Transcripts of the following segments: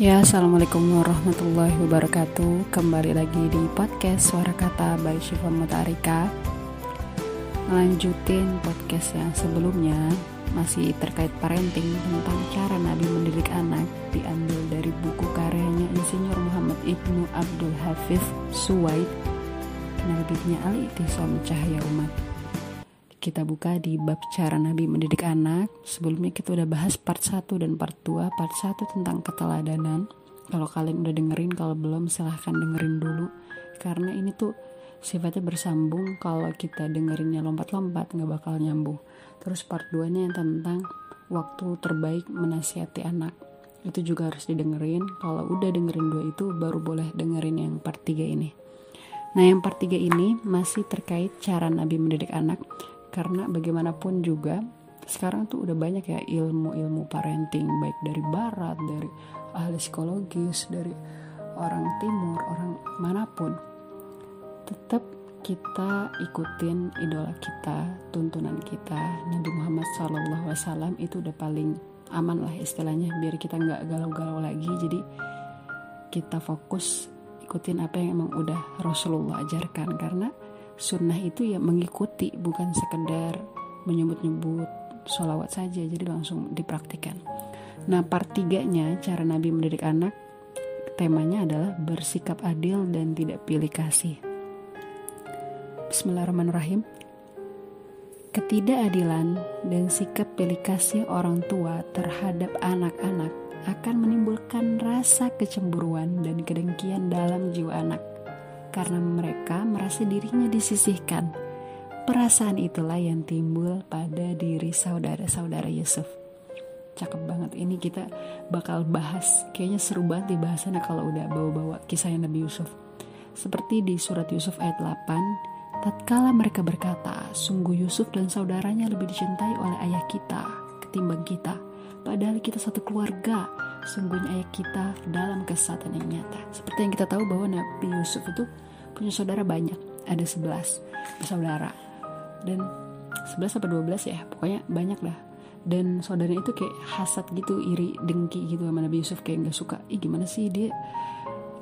Ya, Assalamualaikum warahmatullahi wabarakatuh. Kembali lagi di podcast Suara Kata by Syifa Mutarika. Lanjutin podcast yang sebelumnya Masih terkait parenting tentang cara Nabi mendidik anak Diambil dari buku karyanya Insinyur Muhammad Ibnu Abdul Hafiz Suwaid Penerbitnya Al-Itisam Cahaya Umat kita buka di bab cara Nabi mendidik anak. Sebelumnya kita udah bahas part 1 dan part 2. Part 1 tentang keteladanan. Kalau kalian udah dengerin, kalau belum silahkan dengerin dulu. Karena ini tuh sifatnya bersambung kalau kita dengerinnya lompat-lompat nggak bakal nyambung. Terus part 2 nya yang tentang waktu terbaik menasihati anak. Itu juga harus didengerin. Kalau udah dengerin dua itu baru boleh dengerin yang part 3 ini. Nah yang part 3 ini masih terkait cara Nabi mendidik anak karena bagaimanapun juga sekarang tuh udah banyak ya ilmu-ilmu parenting baik dari barat dari ahli psikologis dari orang timur orang mana pun. Tetap kita ikutin idola kita tuntunan kita. Nabi Muhammad SAW itu udah paling aman lah istilahnya biar kita nggak galau-galau lagi. Jadi kita fokus ikutin apa yang emang udah Rasulullah ajarkan. Karena sunnah itu ya mengikuti bukan sekedar menyebut-nyebut sholawat saja jadi langsung dipraktikkan. Nah part tiganya cara Nabi mendidik anak temanya adalah bersikap adil dan tidak pilih kasih. Bismillahirrahmanirrahim. Ketidakadilan dan sikap pilih kasih orang tua terhadap anak-anak akan menimbulkan rasa kecemburuan dan kedengkian dalam jiwa anak karena mereka merasa dirinya disisihkan. Perasaan itulah yang timbul pada diri saudara-saudara Yusuf. Cakep banget ini kita bakal bahas. Kayaknya seru banget di bahasannya kalau udah bawa-bawa kisah Nabi Yusuf. Seperti di surat Yusuf ayat 8, tatkala mereka berkata, sungguh Yusuf dan saudaranya lebih dicintai oleh ayah kita ketimbang kita. Padahal kita satu keluarga, sungguhnya ayah kita dalam kesesatan yang nyata. Seperti yang kita tahu bahwa Nabi Yusuf itu punya saudara banyak, ada 11 saudara. Dan 11 apa 12 ya, pokoknya banyak lah. Dan saudaranya itu kayak hasad gitu, iri, dengki gitu sama Nabi Yusuf kayak nggak suka. Ih gimana sih dia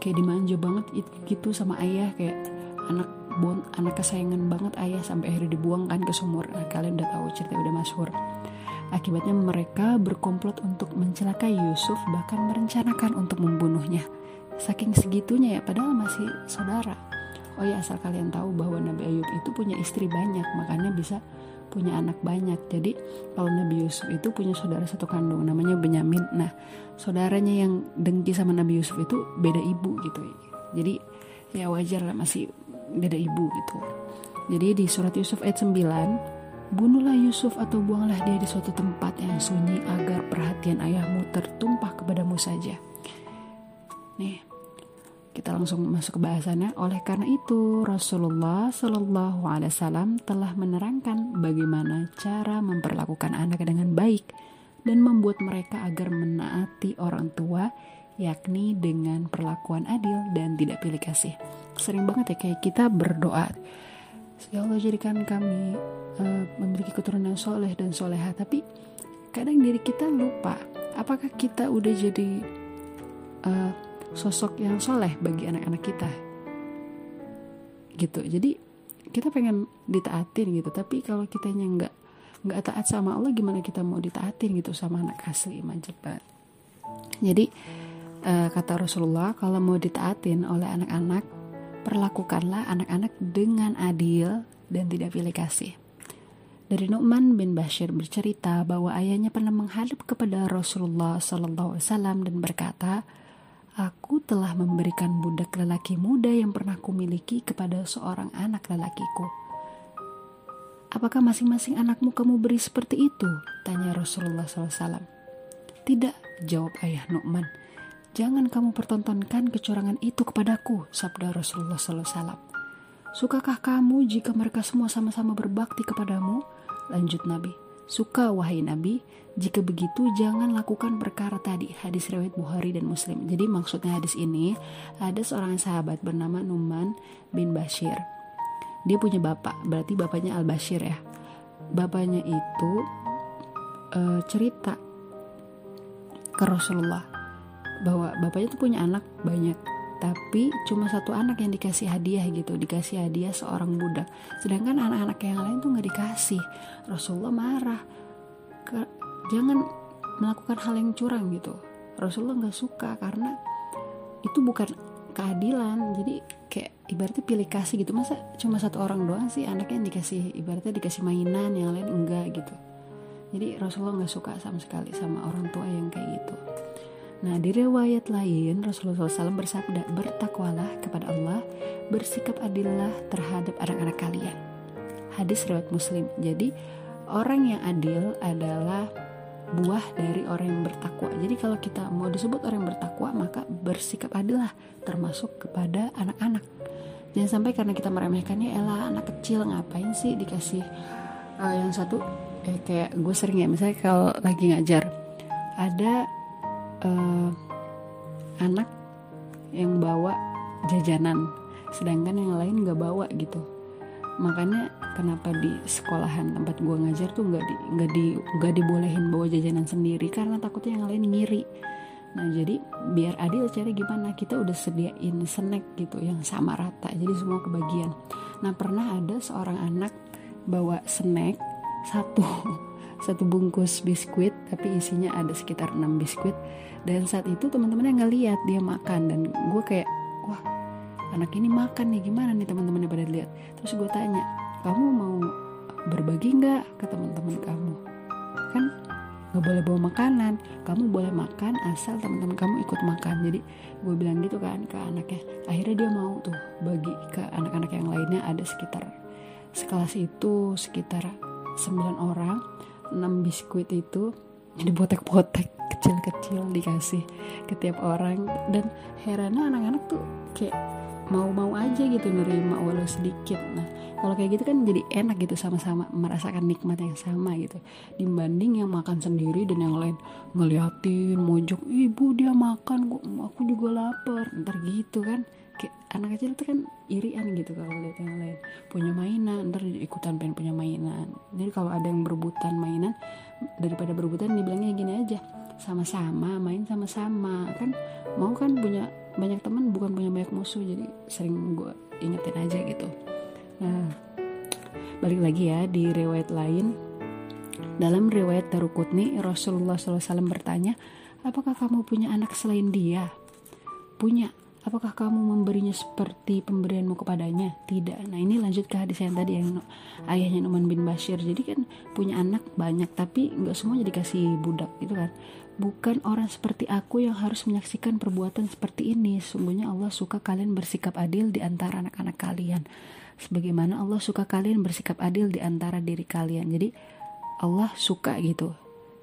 kayak dimanja banget gitu sama ayah kayak anak bon anak kesayangan banget ayah sampai akhirnya dibuang kan ke sumur. Nah, kalian udah tahu cerita udah masyhur. Akibatnya mereka berkomplot untuk mencelakai Yusuf bahkan merencanakan untuk membunuhnya. Saking segitunya ya padahal masih saudara. Oh ya asal kalian tahu bahwa Nabi Ayub itu punya istri banyak makanya bisa punya anak banyak. Jadi kalau Nabi Yusuf itu punya saudara satu kandung namanya Benyamin. Nah saudaranya yang dengki sama Nabi Yusuf itu beda ibu gitu. Jadi ya wajar lah masih beda ibu gitu. Jadi di surat Yusuf ayat 9 Bunuhlah Yusuf atau buanglah dia di suatu tempat yang sunyi agar perhatian ayahmu tertumpah kepadamu saja. Nih, kita langsung masuk ke bahasannya. Oleh karena itu, Rasulullah Shallallahu Alaihi Wasallam telah menerangkan bagaimana cara memperlakukan anak dengan baik dan membuat mereka agar menaati orang tua, yakni dengan perlakuan adil dan tidak pilih kasih. Sering banget ya kayak kita berdoa, ya Allah jadikan kami uh, memiliki keturunan soleh dan soleha tapi kadang diri kita lupa apakah kita udah jadi uh, sosok yang soleh bagi anak-anak kita. Gitu. Jadi kita pengen ditaatin gitu. Tapi kalau kitanya nggak nggak taat sama Allah gimana kita mau ditaatin gitu sama anak asli? Banget. Jadi uh, kata Rasulullah kalau mau ditaatin oleh anak-anak perlakukanlah anak-anak dengan adil dan tidak pilih kasih. Dari Nu'man bin Bashir bercerita bahwa ayahnya pernah menghadap kepada Rasulullah SAW dan berkata, Aku telah memberikan budak lelaki muda yang pernah kumiliki kepada seorang anak lelakiku. Apakah masing-masing anakmu kamu beri seperti itu? Tanya Rasulullah SAW. Tidak, jawab ayah Nu'man. Jangan kamu pertontonkan kecurangan itu kepadaku, sabda Rasulullah SAW. Sukakah kamu jika mereka semua sama-sama berbakti kepadamu? Lanjut Nabi, Suka wahai Nabi, jika begitu jangan lakukan perkara tadi. Hadis riwayat Bukhari dan Muslim. Jadi maksudnya hadis ini ada seorang sahabat bernama Numan bin Bashir. Dia punya bapak, berarti bapaknya Al Bashir ya. Bapaknya itu uh, cerita ke Rasulullah. bahwa bapaknya tuh punya anak banyak tapi cuma satu anak yang dikasih hadiah gitu dikasih hadiah seorang budak. Sedangkan anak-anak yang lain tuh nggak dikasih. Rasulullah marah. Ke, jangan melakukan hal yang curang gitu. Rasulullah nggak suka karena itu bukan keadilan. Jadi kayak ibaratnya pilih kasih gitu. Masa cuma satu orang doang sih? Anaknya yang dikasih ibaratnya dikasih mainan yang lain enggak gitu. Jadi Rasulullah nggak suka sama sekali sama orang tua yang kayak gitu Nah, di riwayat lain Rasulullah SAW bersabda, "Bertakwalah kepada Allah, bersikap adillah terhadap anak-anak kalian." Hadis riwayat Muslim. Jadi, orang yang adil adalah buah dari orang yang bertakwa. Jadi kalau kita mau disebut orang yang bertakwa, maka bersikap adillah termasuk kepada anak-anak. Jangan sampai karena kita meremehkannya, elah anak kecil ngapain sih dikasih uh, yang satu eh, kayak gue sering ya misalnya kalau lagi ngajar ada uh, anak yang bawa jajanan sedangkan yang lain nggak bawa gitu. Makanya kenapa di sekolahan tempat gue ngajar tuh nggak di nggak di nggak dibolehin bawa jajanan sendiri karena takutnya yang lain ngiri. Nah jadi biar adil cari gimana kita udah sediain snack gitu yang sama rata jadi semua kebagian. Nah pernah ada seorang anak bawa snack satu satu bungkus biskuit tapi isinya ada sekitar 6 biskuit dan saat itu teman-teman yang ngeliat dia makan dan gue kayak wah anak ini makan nih gimana nih teman-teman pada lihat terus gue tanya kamu mau berbagi nggak ke teman-teman kamu? Kan nggak boleh bawa makanan. Kamu boleh makan asal teman-teman kamu ikut makan. Jadi gue bilang gitu kan ke anaknya. Akhirnya dia mau tuh bagi ke anak-anak yang lainnya. Ada sekitar sekelas itu sekitar 9 orang 6 biskuit itu jadi potek-potek kecil-kecil dikasih ke tiap orang. Dan herannya anak-anak tuh kayak mau-mau aja gitu nerima walau sedikit. Nah kalau kayak gitu kan jadi enak gitu sama-sama merasakan nikmat yang sama gitu. Dibanding yang makan sendiri dan yang lain ngeliatin mojok ibu dia makan kok aku juga lapar. Ntar gitu kan. Kayak anak kecil tuh kan irian gitu kalau lihat yang lain. Punya mainan ntar ikutan pengen punya mainan. Jadi kalau ada yang berebutan mainan daripada berebutan dibilangnya gini aja sama-sama main sama-sama kan mau kan punya banyak teman bukan punya banyak musuh jadi sering gue ingetin aja gitu nah balik lagi ya di riwayat lain dalam riwayat Darukutni Rasulullah SAW bertanya apakah kamu punya anak selain dia punya Apakah kamu memberinya seperti pemberianmu kepadanya? Tidak. Nah ini lanjut ke hadis yang tadi yang ayahnya Numan bin Bashir. Jadi kan punya anak banyak tapi nggak semuanya dikasih budak gitu kan. Bukan orang seperti aku yang harus menyaksikan perbuatan seperti ini. Sungguhnya Allah suka kalian bersikap adil di antara anak-anak kalian. Sebagaimana Allah suka kalian bersikap adil di antara diri kalian. Jadi Allah suka gitu.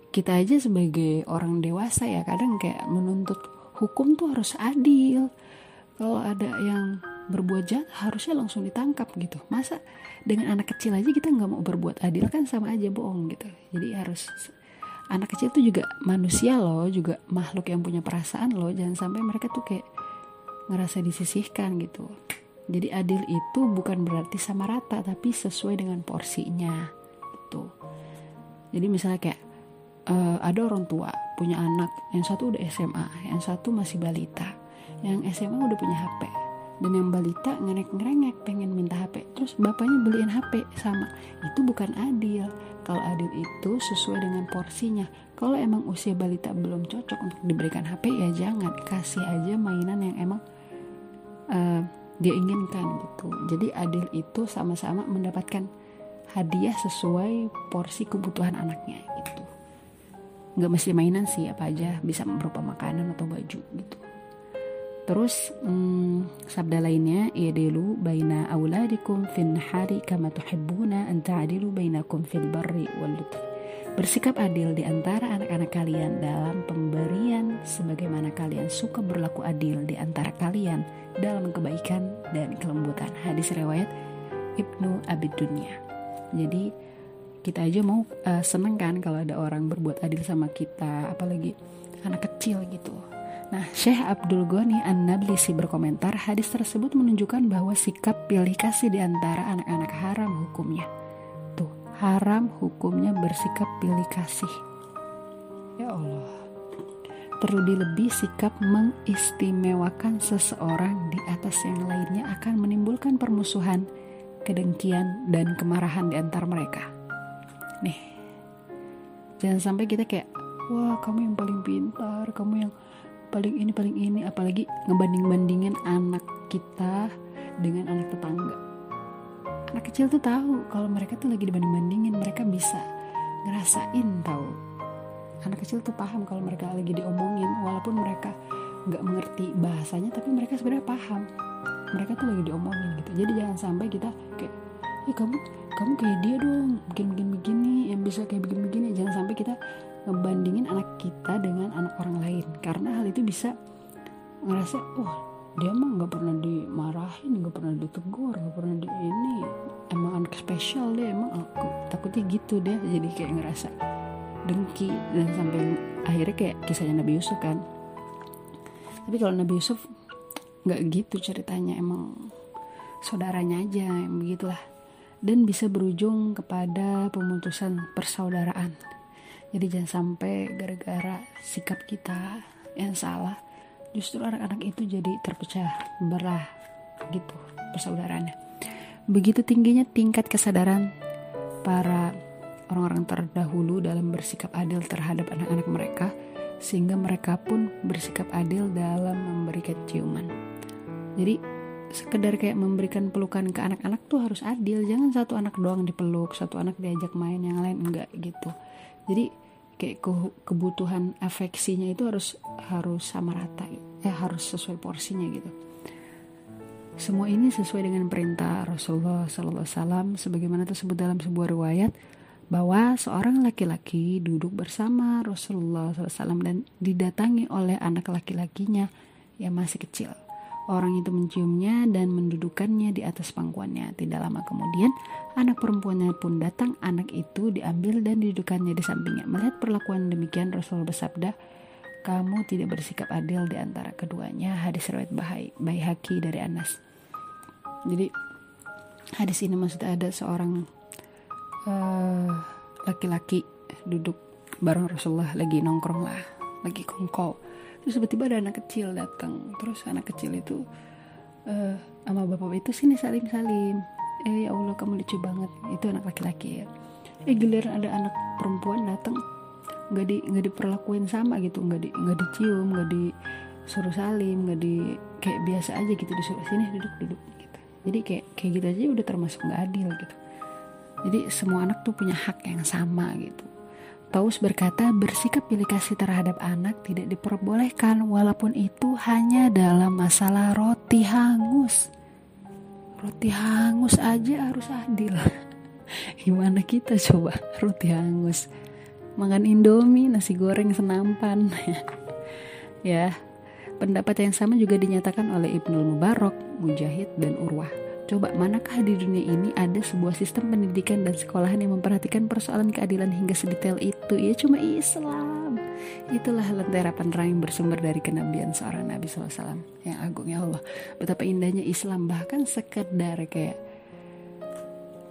Kita aja sebagai orang dewasa ya kadang kayak menuntut hukum tuh harus adil kalau ada yang berbuat jahat harusnya langsung ditangkap gitu masa dengan anak kecil aja kita nggak mau berbuat adil kan sama aja bohong gitu jadi harus anak kecil tuh juga manusia loh juga makhluk yang punya perasaan loh. Jangan sampai mereka tuh kayak ngerasa disisihkan gitu. Jadi adil itu bukan berarti sama rata tapi sesuai dengan porsinya gitu. Jadi misalnya kayak uh, ada orang tua punya anak yang satu udah SMA yang satu masih balita yang SMA udah punya HP dan yang balita ngerek-ngerengek pengen minta HP terus bapaknya beliin HP sama itu bukan adil. Kalau adil itu sesuai dengan porsinya. Kalau emang usia balita belum cocok untuk diberikan HP ya jangan. Kasih aja mainan yang emang uh, dia inginkan gitu. Jadi adil itu sama-sama mendapatkan hadiah sesuai porsi kebutuhan anaknya itu nggak mesti mainan sih apa aja. Bisa berupa makanan atau baju gitu Terus hmm, sabda lainnya Idilu baina auladikum fin hari kama tuhibbuna an ta'dilu bainakum fil barri wal Bersikap adil di antara anak-anak kalian dalam pemberian sebagaimana kalian suka berlaku adil di antara kalian dalam kebaikan dan kelembutan. Hadis riwayat Ibnu Abi Dunya. Jadi kita aja mau uh, seneng kan kalau ada orang berbuat adil sama kita, apalagi anak kecil gitu Nah, Syekh Abdul Ghani An-Nablisi berkomentar, hadis tersebut menunjukkan bahwa sikap pilih kasih di antara anak-anak haram hukumnya. Tuh, haram hukumnya bersikap pilih kasih. Ya Allah. Terlebih lebih sikap mengistimewakan seseorang di atas yang lainnya akan menimbulkan permusuhan, kedengkian, dan kemarahan di antara mereka. Nih, jangan sampai kita kayak, wah kamu yang paling pintar, kamu yang paling ini paling ini, apalagi ngebanding-bandingin anak kita dengan anak tetangga. Anak kecil tuh tahu kalau mereka tuh lagi dibanding-bandingin, mereka bisa ngerasain tahu. Anak kecil tuh paham kalau mereka lagi diomongin. Walaupun mereka nggak mengerti bahasanya tapi mereka sebenarnya paham. Mereka tuh lagi diomongin gitu. Jadi jangan sampai kita kayak eh kamu kamu kayak dia dong. Bikin begini begini. Yang bisa kayak begini begini jangan sampai kita ngebandingin anak kita dengan anak orang lain. Karena hal itu bisa ngerasa oh dia mah nggak pernah dimarahin nggak pernah ditegur nggak pernah di ini. Emang anak spesial deh emang aku. Takutnya gitu deh jadi kayak ngerasa dengki dan sampai akhirnya kayak kisahnya Nabi Yusuf kan. Tapi kalau Nabi Yusuf nggak gitu ceritanya emang saudaranya aja yang begitulah. Dan bisa berujung kepada pemutusan persaudaraan jadi jangan sampai gara-gara sikap kita yang salah justru anak-anak itu jadi terpecah belah gitu persaudaraannya begitu tingginya tingkat kesadaran para orang-orang terdahulu dalam bersikap adil terhadap anak-anak mereka, sehingga mereka pun bersikap adil dalam memberikan ciuman. Jadi sekedar kayak memberikan pelukan ke anak-anak tuh harus adil, jangan satu anak doang dipeluk, satu anak diajak main, yang lain enggak gitu. Jadi kayak ke kebutuhan afeksinya itu harus harus sama rata, ya harus sesuai porsinya gitu. Semua ini sesuai dengan perintah Rasulullah Sallallahu Alaihi Wasallam, sebagaimana tersebut dalam sebuah riwayat bahwa seorang laki-laki duduk bersama Rasulullah SAW dan didatangi oleh anak laki-lakinya yang masih kecil. Orang itu menciumnya dan mendudukannya di atas pangkuannya. Tidak lama kemudian, anak perempuannya pun datang. Anak itu diambil dan didudukannya di sampingnya. Melihat perlakuan demikian, Rasulullah bersabda, "Kamu tidak bersikap adil di antara keduanya." Hadis riwayat Baihaqi dari Anas. Jadi, hadis ini maksudnya ada seorang Eh, laki-laki uh, duduk bareng Rasulullah lagi nongkrong lah lagi kongko terus tiba-tiba ada anak kecil datang. Terus anak kecil itu uh, sama bapak itu sini salim salim. Eh ya Allah kamu lucu banget. Itu anak laki-laki ya. Eh giliran ada anak perempuan datang nggak di nggak diperlakuin sama gitu. Nggak di nggak dicium nggak disuruh salim nggak di kayak biasa aja gitu disuruh sini duduk duduk gitu. Jadi kayak kayak gitu aja udah termasuk nggak adil gitu. Jadi semua anak tuh punya hak yang sama gitu. Paus berkata bersikap pilih kasih terhadap anak tidak diperbolehkan walaupun itu hanya dalam masalah roti hangus. Roti hangus aja harus adil. Gimana kita coba roti hangus? Makan indomie, nasi goreng senampan. ya, pendapat yang sama juga dinyatakan oleh Ibnul Mubarak, Mujahid, dan Urwah. Coba manakah di dunia ini ada sebuah sistem pendidikan dan sekolahan yang memperhatikan persoalan keadilan hingga sedetail itu? Ya cuma Islam. Itulah lentera penerang yang bersumber dari kenabian seorang Nabi SAW yang agung ya Allah. Betapa indahnya Islam bahkan sekedar kayak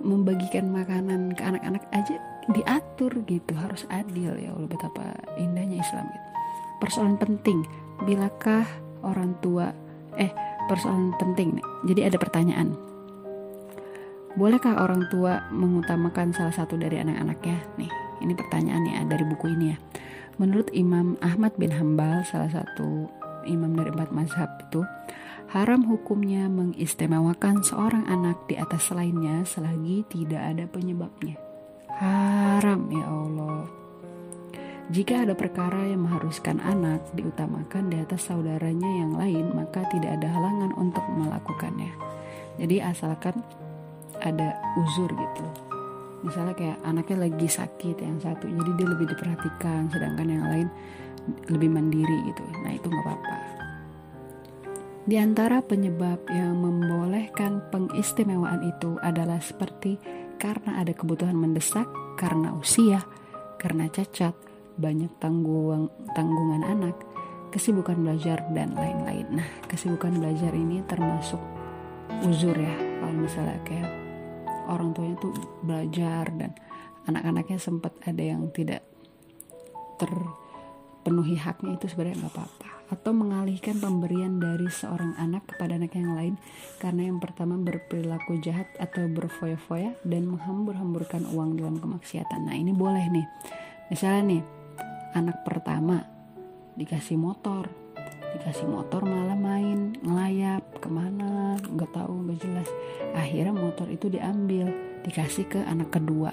membagikan makanan ke anak-anak aja diatur gitu harus adil ya Allah betapa indahnya Islam gitu. Persoalan penting bilakah orang tua eh persoalan penting nih. Jadi ada pertanyaan. Bolehkah orang tua mengutamakan salah satu dari anak-anaknya? Nih, ini pertanyaannya ya, dari buku ini ya. Menurut Imam Ahmad bin Hambal, salah satu imam dari empat mazhab itu, haram hukumnya mengistimewakan seorang anak di atas lainnya selagi tidak ada penyebabnya. Haram ya Allah. Jika ada perkara yang mengharuskan anak diutamakan di atas saudaranya yang lain, maka tidak ada halangan untuk melakukannya. Jadi asalkan ada uzur gitu. Misalnya kayak anaknya lagi sakit yang satu, jadi dia lebih diperhatikan, sedangkan yang lain lebih mandiri gitu. Nah itu nggak apa-apa. Di antara penyebab yang membolehkan pengistimewaan itu adalah seperti karena ada kebutuhan mendesak, karena usia, karena cacat, banyak tanggung tanggungan anak, kesibukan belajar dan lain-lain. Nah, kesibukan belajar ini termasuk uzur ya. Kalau misalnya kayak orang tuanya tuh belajar dan anak-anaknya sempat ada yang tidak ter penuhi haknya itu sebenarnya nggak apa-apa atau mengalihkan pemberian dari seorang anak kepada anak yang lain karena yang pertama berperilaku jahat atau berfoya-foya dan menghambur-hamburkan uang dalam kemaksiatan. Nah ini boleh nih, misalnya nih anak pertama dikasih motor, dikasih motor malah main ngelayap ke mana nggak tahu nggak jelas. Akhirnya motor itu diambil dikasih ke anak kedua.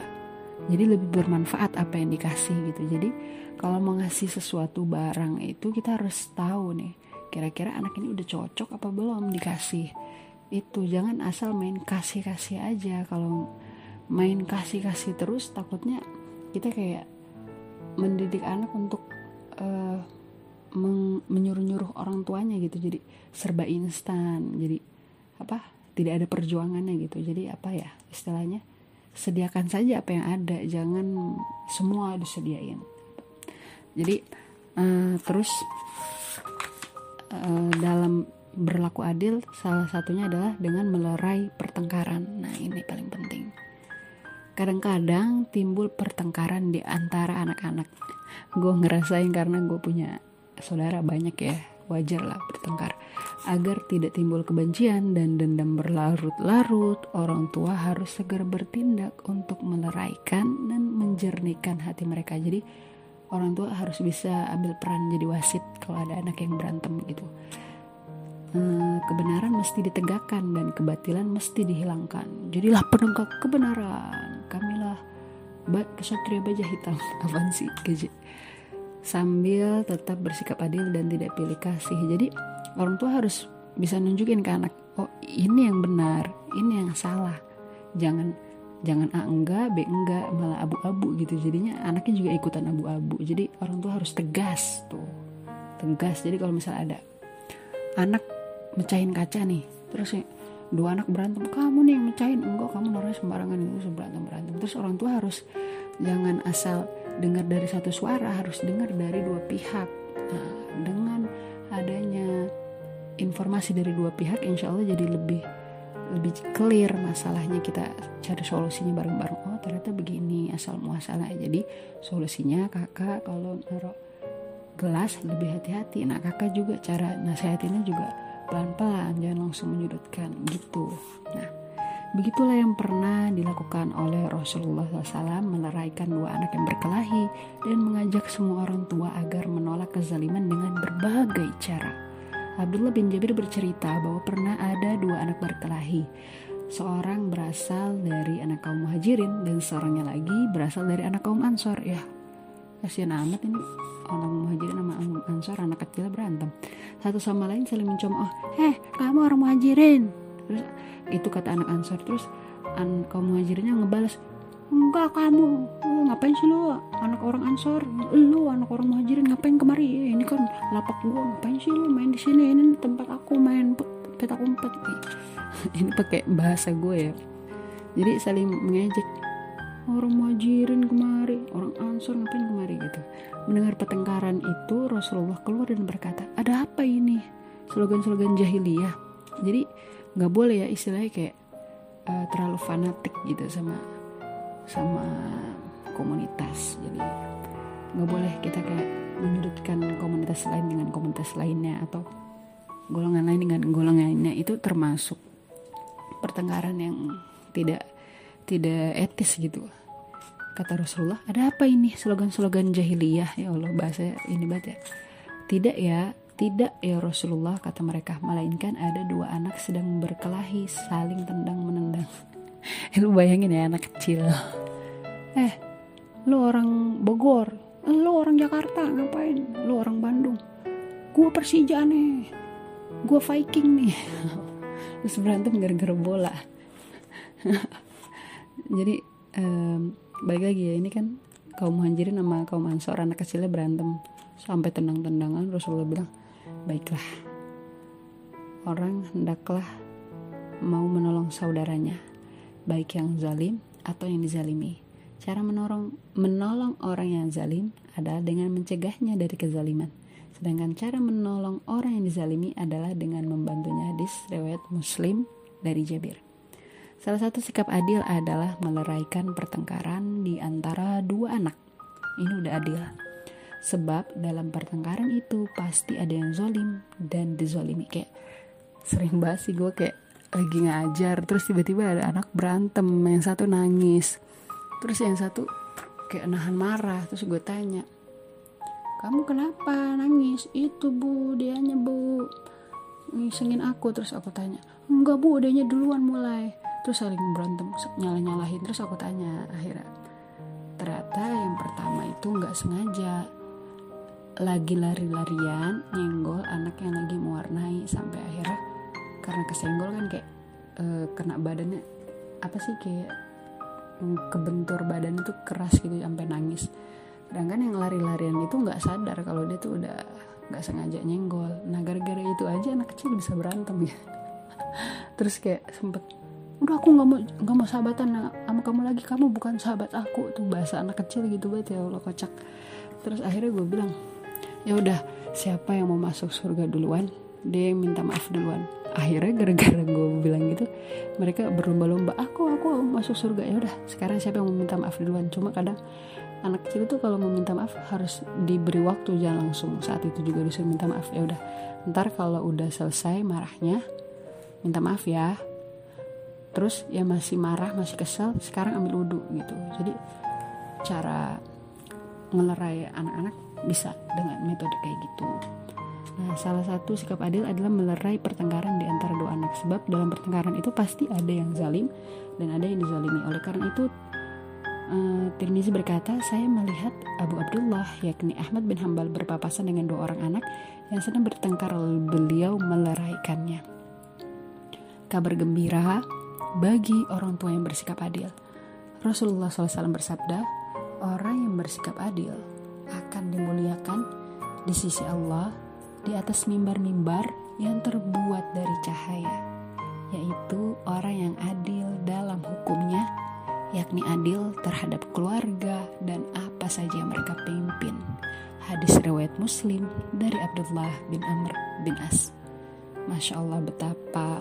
Jadi lebih bermanfaat apa yang dikasih gitu. Jadi kalau mau ngasih sesuatu barang itu kita harus tahu nih kira-kira anak ini udah cocok apa belum dikasih itu. Jangan asal main kasih-kasih aja. Kalau main kasih-kasih terus takutnya kita kayak mendidik anak untuk uh, menyuruh-nyuruh orang tuanya gitu. Jadi serba instan jadi apa tidak ada perjuangannya gitu. Jadi apa ya istilahnya sediakan saja apa yang ada jangan semua disediain. Jadi uh, terus uh, dalam berlaku adil salah satunya adalah dengan melerai pertengkaran. Nah ini paling penting kadang-kadang timbul pertengkaran di antara anak-anak gue ngerasain karena gue punya saudara banyak ya wajar lah bertengkar Agar tidak timbul kebencian dan dendam berlarut-larut, orang tua harus segera bertindak untuk meleraikan dan menjernihkan hati mereka. Jadi orang tua harus bisa ambil peran jadi wasit kalau ada anak yang berantem gitu. Eh, kebenaran mesti ditegakkan dan kebatilan mesti dihilangkan. Jadilah penegak kebenaran. Kamilah. Kesatria baja hitam. Apaan sih? Sambil tetap bersikap adil dan tidak pilih kasih. Jadi orang tua harus bisa nunjukin ke anak oh ini yang benar ini yang salah. Jangan jangan A enggak B enggak malah abu-abu gitu. Jadinya anaknya juga ikutan abu-abu. Jadi orang tua harus tegas tuh. Tegas. Jadi kalau misalnya ada anak mecahin kaca nih terus dua anak berantem kamu nih yang mecahin. Enggak kamu naruhnya sembarangan itu berantem berantem. Terus orang tua harus jangan asal dengar dari satu suara harus dengar dari dua pihak. Nah, dengan adanya informasi dari dua pihak insya Allah jadi lebih lebih clear masalahnya. Kita cari solusinya bareng-bareng. Oh ternyata begini asal muasalnya jadi solusinya kakak kalau naruh gelas lebih hati-hati. Nah kakak juga cara nasihatinnya juga pelan-pelan jangan langsung menyudutkan gitu nah begitulah yang pernah dilakukan oleh Rasulullah SAW meleraikan dua anak yang berkelahi dan mengajak semua orang tua agar menolak kezaliman dengan berbagai cara Abdullah bin Jabir bercerita bahwa pernah ada dua anak berkelahi. Seorang berasal dari anak kaum muhajirin dan seorangnya lagi berasal dari anak kaum ansor. Ya, kasihan amat ini orang muhajirin sama ansor anak kecil berantem. Satu sama lain saling mencemooh. Eh, kamu orang muhajirin. Terus itu kata anak ansor. Terus an kaum muhajirinnya ngebalas, enggak kamu ngapain sih lu anak orang ansor lu anak orang muhajirin ngapain kemari ini kan lapak gua ngapain sih lu main di sini ini tempat aku main petak umpet ini pakai bahasa gue ya jadi saling mengejek orang muhajirin kemari orang ansor ngapain kemari gitu. Mendengar pertengkaran itu Rasulullah keluar dan berkata ada apa ini? Slogan-slogan jahiliyah. Jadi nggak boleh ya istilahnya kayak uh, terlalu fanatik gitu sama sama komunitas. Jadi nggak boleh kita kayak menyudutkan komunitas lain dengan komunitas lainnya atau golongan lain dengan golongan lainnya itu termasuk pertengkaran yang tidak tidak etis gitu. Kata Rasulullah ada apa ini slogan-slogan jahiliyah? Ya Allah bahasa ini banget ya. Tidak ya tidak ya Rasulullah kata mereka melainkan ada dua anak sedang berkelahi saling tendang menendang. Lu bayangin ya anak kecil. Eh lu orang Bogor lu orang Jakarta ngapain? Lu orang Bandung. Gue Persija nih gue Viking nih. Terus berantem gara-gara bola jadi um, balik lagi ya ini kan kaum muhajirin sama kaum ansor anak kecilnya berantem sampai tendang-tendangan Rasulullah bilang baiklah orang hendaklah mau menolong saudaranya baik yang zalim atau yang dizalimi. Cara menolong, menolong orang yang zalim adalah dengan mencegahnya dari kezaliman. Sedangkan cara menolong orang yang dizalimi adalah dengan membantunya hadis riwayat Muslim dari Jabir. Salah satu sikap adil adalah meleraikan pertengkaran di antara dua anak. Ini udah adil. Sebab dalam pertengkaran itu pasti ada yang zolim dan dizolimi. Kayak sering banget sih gue kayak lagi ngajar terus tiba-tiba ada anak berantem yang satu nangis terus yang satu kayak nahan marah. Terus gue tanya kamu kenapa nangis? Itu bu dianya bu ngisengin aku. Terus aku tanya enggak bu dianya duluan mulai terus saling berantem nyala nyalahin terus aku tanya akhirnya ternyata yang pertama itu nggak sengaja. Lagi lari-larian nyenggol anak yang lagi mewarnai sampai akhirnya karena kesenggol kan kayak e, kena badannya apa sih kayak kebentur badan itu keras gitu sampai nangis. Sedangkan yang lari-larian itu nggak sadar kalau dia tuh udah nggak sengaja nyenggol. Nah gara-gara itu aja anak kecil bisa berantem ya. Terus kayak sempet udah aku nggak mau nggak mau sahabatan sama kamu lagi. Kamu bukan sahabat aku. Tuh bahasa anak kecil gitu banget ya Allah kocak. Terus akhirnya gue bilang ya udah siapa yang mau masuk surga duluan dia yang minta maaf duluan. Akhirnya gara-gara gue bilang gitu mereka berlomba-lomba aku aku masuk surga. Ya udah sekarang siapa yang mau minta maaf duluan? Cuma kadang anak kecil itu kalau mau minta maaf harus diberi waktu jangan langsung. Saat itu juga disuruh minta maaf. Ya udah ntar kalau udah selesai marahnya minta maaf ya terus ya masih marah masih kesel sekarang ambil wudhu gitu jadi cara ngelerai anak-anak bisa dengan metode kayak gitu. Nah, salah satu sikap adil adalah melerai pertengkaran di antara dua anak. Sebab dalam pertengkaran itu pasti ada yang zalim dan ada yang dizalimi. Oleh karena itu, uh, Tirmizi berkata, saya melihat Abu Abdullah, yakni Ahmad bin Hambal berpapasan dengan dua orang anak yang sedang bertengkar beliau meleraikannya. Kabar gembira bagi orang tua yang bersikap adil. Rasulullah SAW bersabda, orang yang bersikap adil akan dimuliakan di sisi Allah di atas mimbar-mimbar yang terbuat dari cahaya, yaitu orang yang adil dalam hukumnya, yakni adil terhadap keluarga dan apa saja yang mereka pimpin. Hadis riwayat Muslim dari Abdullah bin Amr bin As. Masya Allah betapa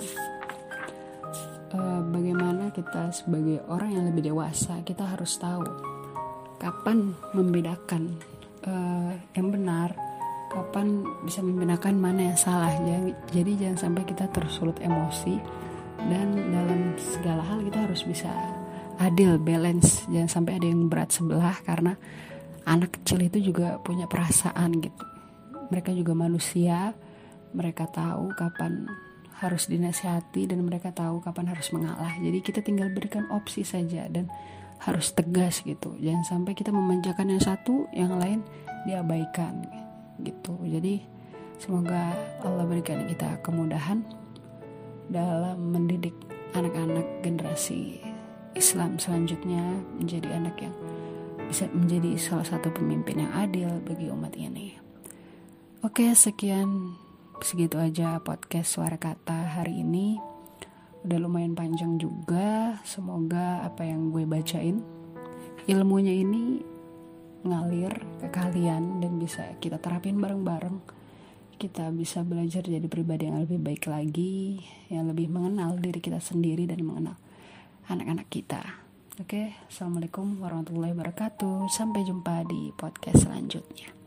uh, bagaimana kita sebagai orang yang lebih dewasa kita harus tahu kapan membedakan uh, yang benar kapan bisa membedakan mana yang salah. Jadi, jadi jangan sampai kita tersulut emosi dan dalam segala hal kita harus bisa adil balance. Jangan sampai ada yang berat sebelah karena anak kecil itu juga punya perasaan gitu. Mereka juga manusia mereka tahu kapan harus dinasihati dan mereka tahu kapan harus mengalah. Jadi kita tinggal berikan opsi saja dan harus tegas gitu. Jangan sampai kita memanjakan yang satu yang lain diabaikan gitu. Jadi semoga Allah berikan kita kemudahan dalam mendidik anak-anak generasi Islam selanjutnya menjadi anak yang bisa menjadi salah satu pemimpin yang adil bagi umat ini. Oke, sekian segitu aja podcast suara kata hari ini. Udah lumayan panjang juga semoga apa yang gue bacain ilmunya ini ngalir ke kalian dan bisa kita terapin bareng-bareng. Kita bisa belajar jadi pribadi yang lebih baik lagi yang lebih mengenal diri kita sendiri dan mengenal anak-anak kita. Oke assalamualaikum warahmatullahi wabarakatuh. Sampai jumpa di podcast selanjutnya